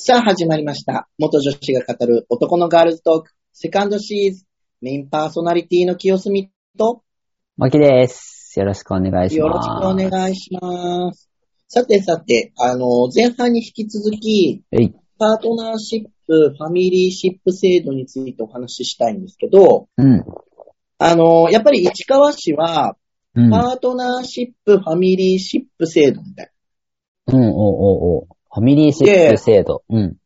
さあ始まりました。元女子が語る男のガールズトーク、セカンドシーズン、メインパーソナリティの清澄と、マキです。よろしくお願いします。よろしくお願いします。さてさて、あの、前半に引き続き。パートナーシップ、ファミリーシップ制度についてお話ししたいんですけど、うん。あの、やっぱり市川市は、うん。パートナーシップ、ファミリーシップ制度みたいな。うん、おうおうおうファミリーシップ制度。うん。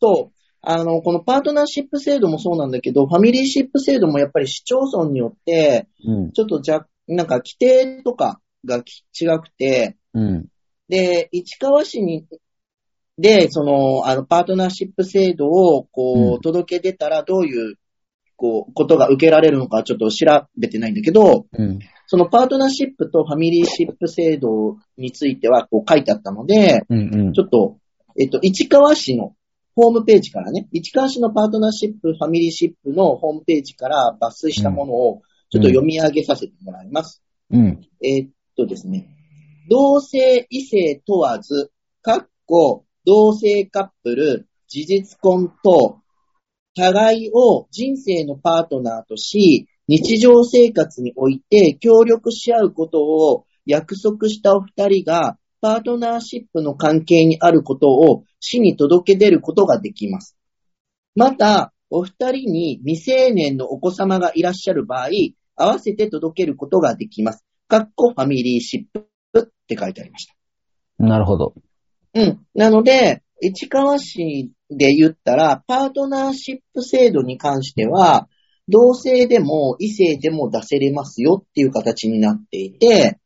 と、あの、このパートナーシップ制度もそうなんだけど、ファミリーシップ制度もやっぱり市町村によって、うん。ちょっとじゃ、なんか規定とかがき違くて、うん。で、市川市に、で、その、あの、パートナーシップ制度を、こうんう、届け出たらどういう、こう、ことが受けられるのかちょっと調べてないんだけど、うん。そのパートナーシップとファミリーシップ制度については、こう書いてあったので、うん。うんちょっと、えっと、市川市のホームページからね、市川市のパートナーシップ、ファミリーシップのホームページから抜粋したものを、ちょっと読み上げさせてもらいます。うん。えーっとですね、同性異性問わず、かっこ同性カップル、事実婚と、互いを人生のパートナーとし、日常生活において協力し合うことを約束したお二人が、パートナーシップの関係にあることを市に届け出ることができます。また、お二人に未成年のお子様がいらっしゃる場合、合わせて届けることができます。かっこファミリーシップって書いてありました。なるほど。うん。なので、市川市で言ったら、パートナーシップ制度に関しては、同性でも異性でも出せれますよっていう形になっていて、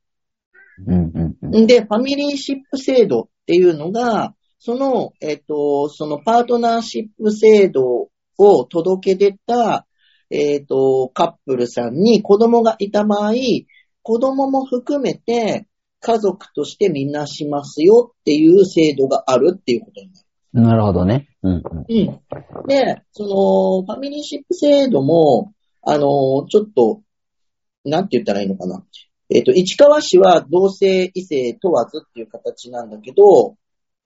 うん。うん。うん。んで、ファミリーシップ制度っていうのが、その、えっ、と、そのパートナーシップ制度を届け出た、えっ、と、カップルさんに子供がいた場合、子供も含めて家族としてみなしますよっていう制度があるっていうことになる。なるほどね。うん。うん。で、その、ファミリーシップ制度も、あの、ちょっと、なんて言ったらいいのかな。えっ、と、市川市は同性異性問わずっていう形なんだけど、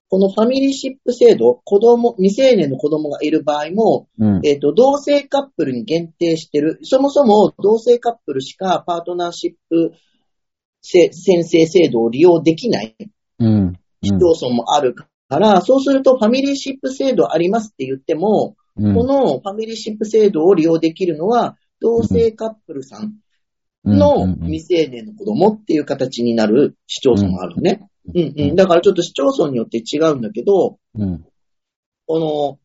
このファミリーシップ制度、子供、未成年の子供がいる場合も、うん。えっ、と、同性カップルに限定してる。そもそも同性カップルしかパートナーシップせ宣誓制度を利用できないうん。市町村もあるから、そうするとファミリーシップ制度ありますって言っても、うん。このファミリーシップ制度を利用できるのは、同性カップルさんの未成年の子供っていう形になる市町村もあるのね。うんうん。だからちょっと市町村によって違うんだけど、うん。この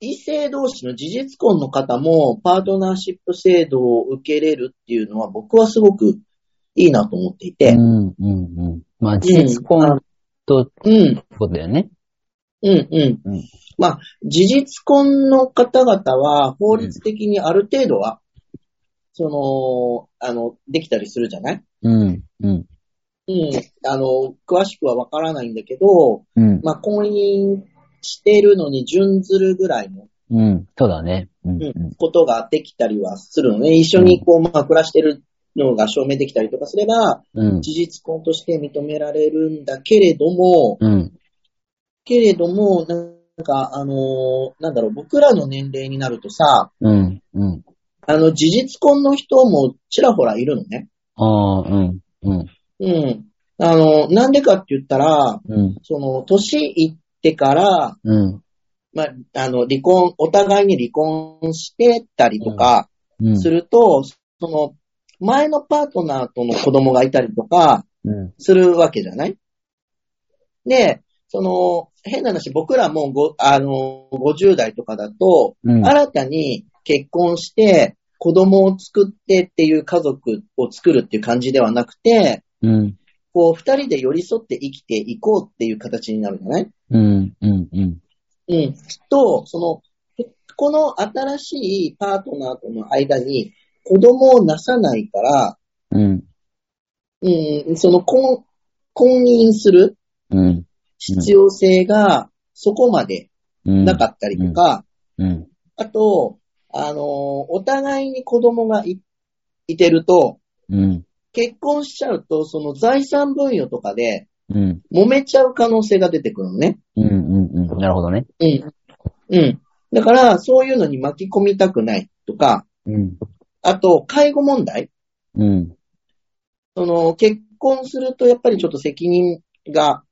異性同士の事実婚の方もパートナーシップ制度を受けれるっていうのは僕はすごくいいなと思っていて。うん。うん。うん。まあ、事実婚と、うん。ことだよね。うんうん。うんまあ、事実婚の方々は法律的にある程度は、その、あの、できたりするじゃない？うん。うん。うん。あの、詳しくはわからないんだけど、うん。まあ、婚姻してるのに準ずるぐらいのうん。そうだね。うん。うんことができたりはするのね。一緒にこう、まあ、暮らしてるのが証明できたりとかすれば、うん。事実婚として認められるんだけれども、うん。けれども、なんか、あのーなんだろう、僕らの年齢になるとさ、うん。うん。あの、事実婚の人もちらほらいるのね。ああ、うん。うん。うん。あの、なんでかって言ったら、うん。その、年いってから、うん。まあ、あの、離婚、お互いに離婚してたりとかうん。すると、その、前のパートナーとの子供がいたりとかうん。するわけじゃない？で、その、変な話、僕らもご、あの、50代とかだと、うん。新たに結婚して、子供を作ってっていう家族を作るっていう感じではなくて、うん。こう、二人で寄り添って生きていこうっていう形になるじゃない？うん。うん。うん。うん。と、その、この新しいパートナーとの間に子供をなさないから、うん。うん、その婚、婚姻する？うん。必要性がそこまでうん。なかったりとか、うん。あと、あの、お互いに子供がいいてると、うん。結婚しちゃうと、その財産分与とかで、うん。揉めちゃう可能性が出てくるのね。うんうんうん。なるほどね。うん。うん。だから、そういうのに巻き込みたくないとか、うん。あと、介護問題うん。その、結婚するとやっぱりちょっと責任が、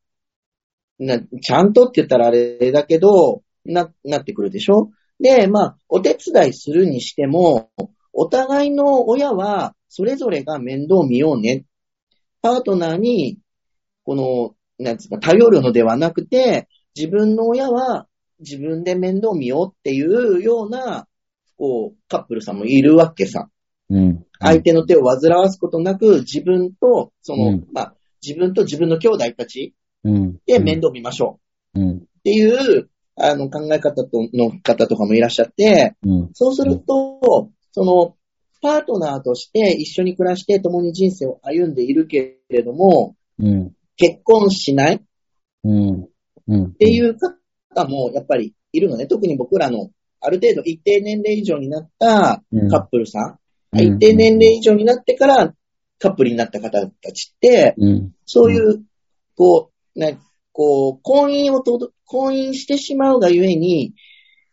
な、ちゃんとって言ったらあれだけど、な、なってくるでしょ？で、まあ、お手伝いするにしても、お互いの親は、それぞれが面倒見ようね。パートナーに、この、なんつうか、頼るのではなくて、自分の親は自分で面倒見ようっていうような、こう、カップルさんもいるわけさ。うん。相手の手を煩わすことなく、自分と、その、うんまあ、自分と自分の兄弟たちうん。で面倒見ましょううん。っていう、あの、考え方との方とかもいらっしゃって、うん。そうすると、その、パートナーとして一緒に暮らして共に人生を歩んでいるけれども、うん。結婚しないっうん。うん。っていう方もやっぱりいるのね。特に僕らのある程度一定年齢以上になったうんカップルさん、うん一定年齢以上になってからカップルになった方たちって、うん。そういう、こう、ね、こう、婚姻をとど、婚姻してしまうがゆえに、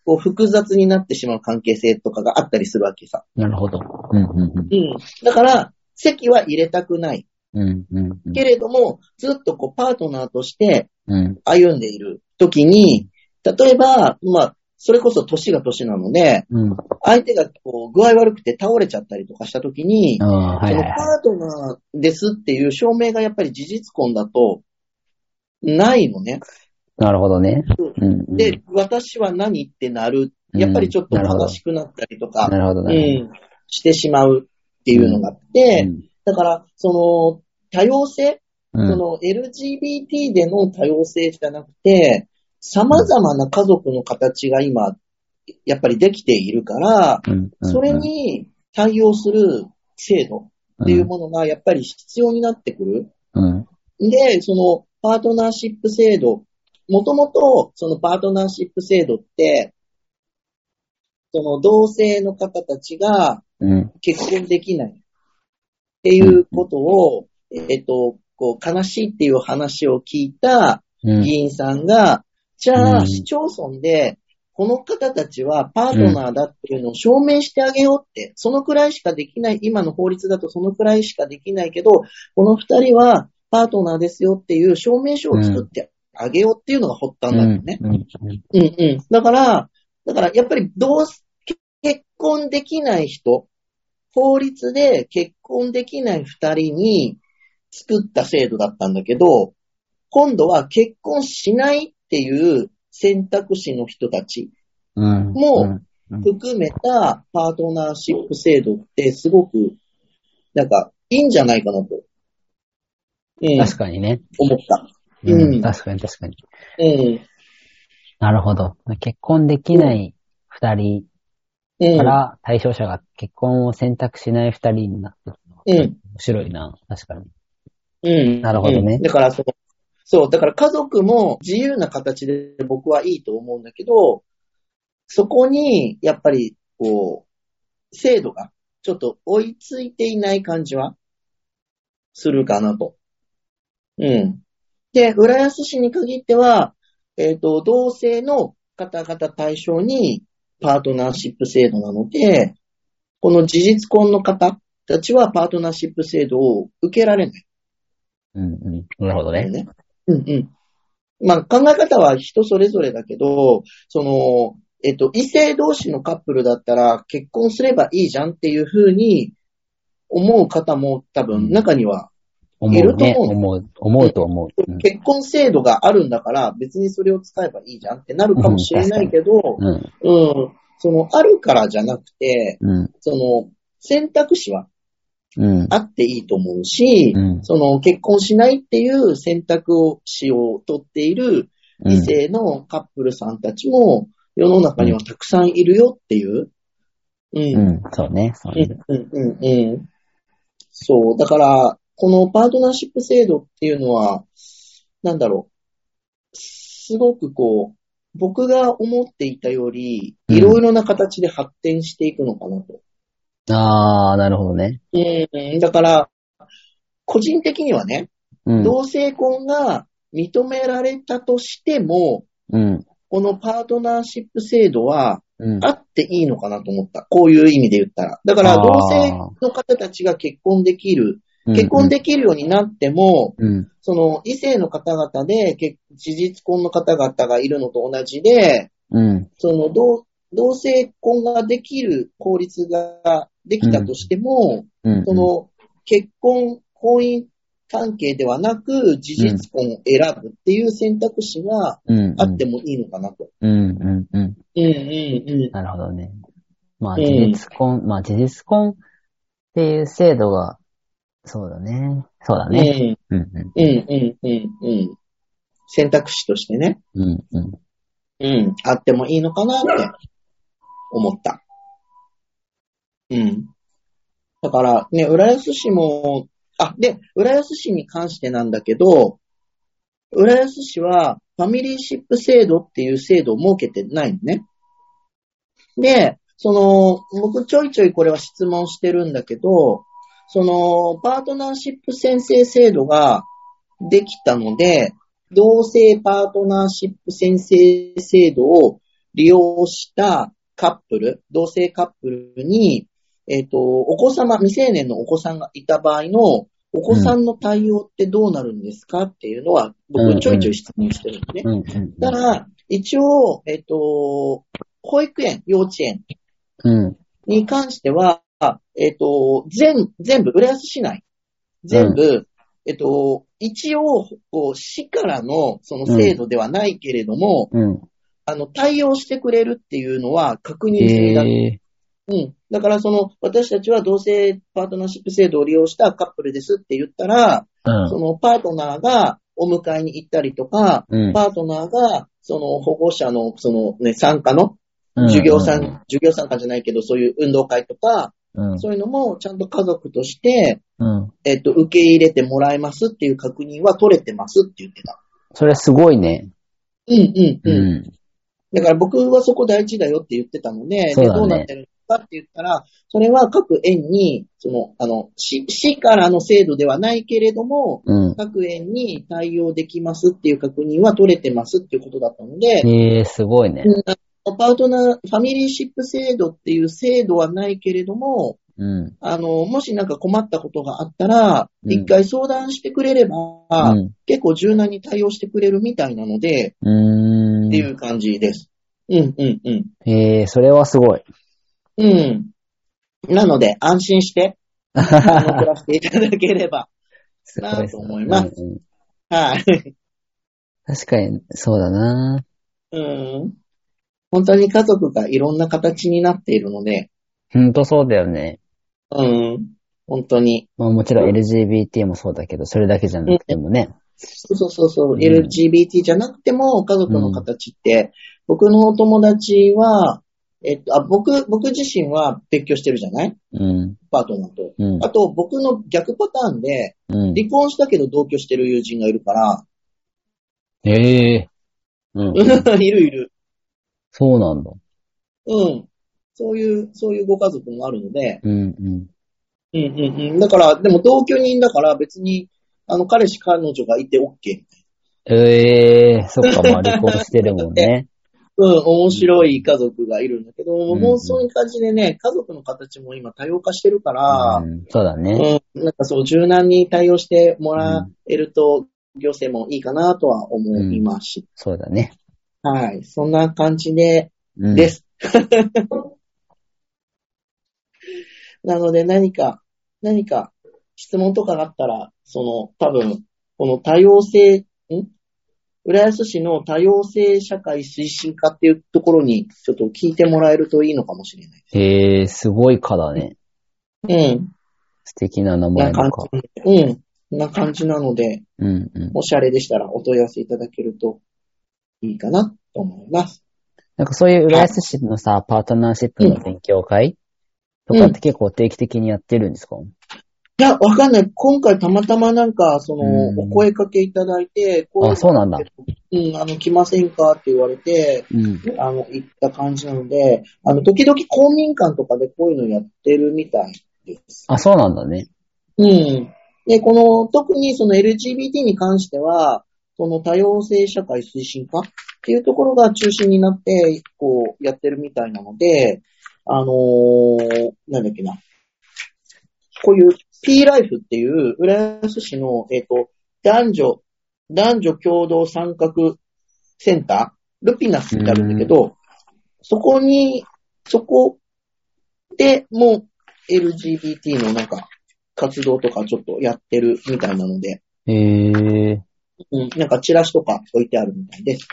こう、複雑になってしまう関係性とかがあったりするわけさ。なるほど。うん。うん。うん。だから、席は入れたくない。うん。うん。けれども、ずっとこう、パートナーとしてうん。歩んでいる時に、例えば、まあ、それこそ年が年なので、うん。相手がこう具合悪くて倒れちゃったりとかした時に、ああ、はいそのパートナーですっていう証明がやっぱり事実婚だと、ないのね。い。なるほどね。うん。で、私は何ってなる。やっぱりちょっと悲しくなったりとか、なるほど、うなるん、してしまうっていうのがあって。だから、その、多様性、うん。その LGBT での多様性じゃなくて、様々な家族の形が今、やっぱりできているから、うん、うんそれ、に対応する制度っていうものがやっぱり必要になってくる。うん。で、そのパートナーシップ制度、もともとそのパートナーシップ制度って、その同性の方たちがうん。結婚できないっていうことを、えっと、こう悲しいっていう話を聞いたうん。議員さんが、じゃうんあ市町村でこの方たちはパートナーだっていうのを証明してあげようって、そのくらいしかできない、今の法律だとそのくらいしかできないけど、この二人はパートナーですよっていう証明書を作ってあげようっていうのが発端だよね。うん。うん。うんうん。だから、だからやっぱりどうす、結婚できない人、法律で結婚できない二人に作った制度だったんだけど、今度は結婚しないっていう選択肢の人たちうん。もうん、含めたパートナーシップ制度ってすごく、なんか、いいんじゃないかなと。うん、確かにね。思った。ううんん。確かに確かに。うん。なるほど。結婚できない二人うん。から対象者が結婚を選択しない二人になってるのはうん。面白いな。確かに。うん。なるほどねうんだからその、そう、だから家族も自由な形で僕はいいと思うんだけど、そこに、やっぱり、こう、制度がちょっと追いついていない感じは、するかなと。うん。で、浦安市に限っては、えっ、と、同性の方々対象にパートナーシップ制度なので、この事実婚の方たちはパートナーシップ制度を受けられない。うんうん。なるほどね。ね。うんうん。まあ考え方は人それぞれだけど、その、えっと、異性同士のカップルだったら結婚すればいいじゃんっていうふうに思う方も多分中には、思うね。思う思う。と思う。うん結婚制度があるんだから別にそれを使えばいいじゃんってなるかもしれないけど、うん。うん、その、あるからじゃなくて、うん。その、選択肢はうん。あっていいと思うし、うん。その結婚しないっていう選択肢を取っているうん異性のカップルさんたちも世の中にはたくさんいるよっていう。うん。うん。そうね。そうね。うん、うん、うん、うん。そう。だから、このパートナーシップ制度っていうのは、なんだろう。すごくこう、僕が思っていたより、うんいろいろな形で発展していくのかなと。ああ、なるほどね。うん。だから、個人的にはね、うん。同性婚が認められたとしても、うん。このパートナーシップ制度はうん。あっていいのかなと思った。こういう意味で言ったら。だから同性の方たちが結婚できる、結婚できるようになっても、うん。その異性の方々で結事実婚の方々がいるのと同じで、うん。その同同性婚ができる法律ができたとしても、うん。その結婚、婚姻関係ではなく事実婚を選ぶっていう選択肢がうん。あってもいいのかなと。うん。うん。うん。うんうんうん。なるほどね。まあ、うん事実婚、まあ、事実婚っていう制度が、そうだね。そうだね。うん。うんうんうんうんうん。選択肢としてね。うん。うん。うん。あってもいいのかなって思った。うん。だからね、浦安市も、あ、で、浦安市に関してなんだけど、浦安市はファミリーシップ制度っていう制度を設けてないのね。で、その、僕ちょいちょいこれは質問してるんだけど、その、パートナーシップ宣誓制度ができたので、同性パートナーシップ宣誓制度を利用したカップル、同性カップルに、えっ、と、お子様、未成年のお子さんがいた場合の、お子さんの対応ってどうなるんですかっていうのは、うん僕ちょいちょい質問してるんでね。うん。うん。だから、一応、えっ、と、保育園、幼稚園うん。に関しては、えっ、と、全、全部、浦安市内、全部、えっと、一応、こう、市からの、その制度ではないけれども、うん。あの、対応してくれるっていうのは確認済みだ。えうん。だから、その、私たちは同性パートナーシップ制度を利用したカップルですって言ったら、ー。その、パートナーがお迎えに行ったりとか、うん。うん。パートナーが、その、保護者の、そのね、参加の、うん授業参、授業参加じゃないけど、そういう運動会とか、うん。そういうのもちゃんと家族として、うん。えっと、受け入れてもらえますっていう確認は取れてますって言ってた。それすごいね。うんうんううん。ん。だから僕はそこ大事だよって言ってたので、そうだねでどうなってるのかって言ったら、それは各園に、その、あの、市、市からの制度ではないけれども、うん。各園に対応できますっていう確認は取れてますっていうことだったので、ええ、すごいね。パートナー、ファミリーシップ制度っていう制度はないけれども、うん。あの、もしなんか困ったことがあったら、うん一回相談してくれれば、うん。結構柔軟に対応してくれるみたいなので、うーん。っていう感じです。うん、うん、うん。ええ、それはすごい。うん。なので、安心して、暮らしていただければ。なと思いますうんうんはい。確かに、そうだな。うん。本当に家族がいろんな形になっているので、ほんとそうだよね。うん。本当に。まあもちろん LGBT もそうだけど、それだけじゃなくてもね。そうそうそうそう、ん LGBT じゃなくても家族の形って、僕のお友達は、えっと、あ、僕、僕自身は別居してるじゃない？うん。パートナーと。うん。あと、僕の逆パターンで、うん。離婚したけど同居してる友人がいるから、ええうん。いるいる。そうなんだ。うん。そういう、そういうご家族もあるので、うん、うん。うんうんうん。だから、でも同居人だから別に、あの、彼氏彼女がいて OK。ええそっか、まあ離婚してるもんね。うん、面白い家族がいるんだけど、んもうそういう感じでね、家族の形も今多様化してるから、うん、そうだね。うん、なんかそう、柔軟に対応してもらえると、行政もいいかなとは思いますし、そうだね。はい。そんな感じで、うん、で。す。なので何か、何か質問とかがあったら、その、多分、この多様性、ん？浦安市の多様性社会推進課っていうところに、ちょっと聞いてもらえるといいのかもしれない。ええすごい課だね。うん。素敵な名前の課。じ。うん。な感じなので、うん、うん。おしゃれでしたらお問い合わせいただけるといいかなと思います。なんかそういう浦安市のさ、パートナーシップの勉強会とかって結構定期的にやってるんですか？いや、わかんない。今回たまたまなんか、その、うんお声かけいただいて、こあ、そうなんだ。うん、あの、来ませんかって言われて、うん。あの、行った感じなので、あの、時々公民館とかでこういうのやってるみたいです。あ、そうなんだね。うん。で、この、特にその LGBT に関しては、その多様性社会推進化っていうところが中心になって、こう、やってるみたいなので、あのーなんだっけな。こういう P ライフっていう、浦安市の、えっ、と、男女、男女共同参画センター、ルピナスってあるんだけど、そこに、そこでもう LGBT のなんか活動とかちょっとやってるみたいなので、へえ、うん、なんかチラシとか置いてあるみたいです。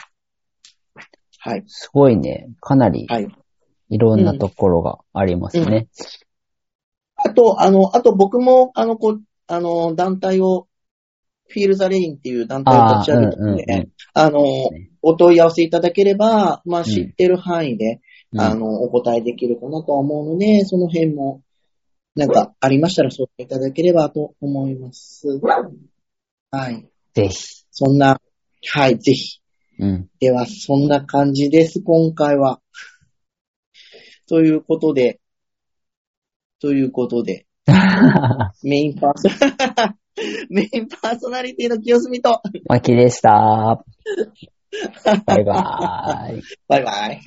はい。すごいね。かなりはい。いろんなところがありますね。あと、あの、あと僕も、あの、こう、あの、団体を、フィールザレインっていう団体を立ち上げたので、うんうんうんあのね、お問い合わせいただければ、まあ、ん知ってる範囲で、うんあの、お答えできるかなとは思うので、その辺も、なんか、ありましたら、そういただければと思います。はい。ぜひ。そんな、はい、ぜひ。うん。では、そんな感じです、今回は。ということで、ということで、メインパーソ、メインパーソナリティの清澄と、マキでした。バイバーイ。バイバイ。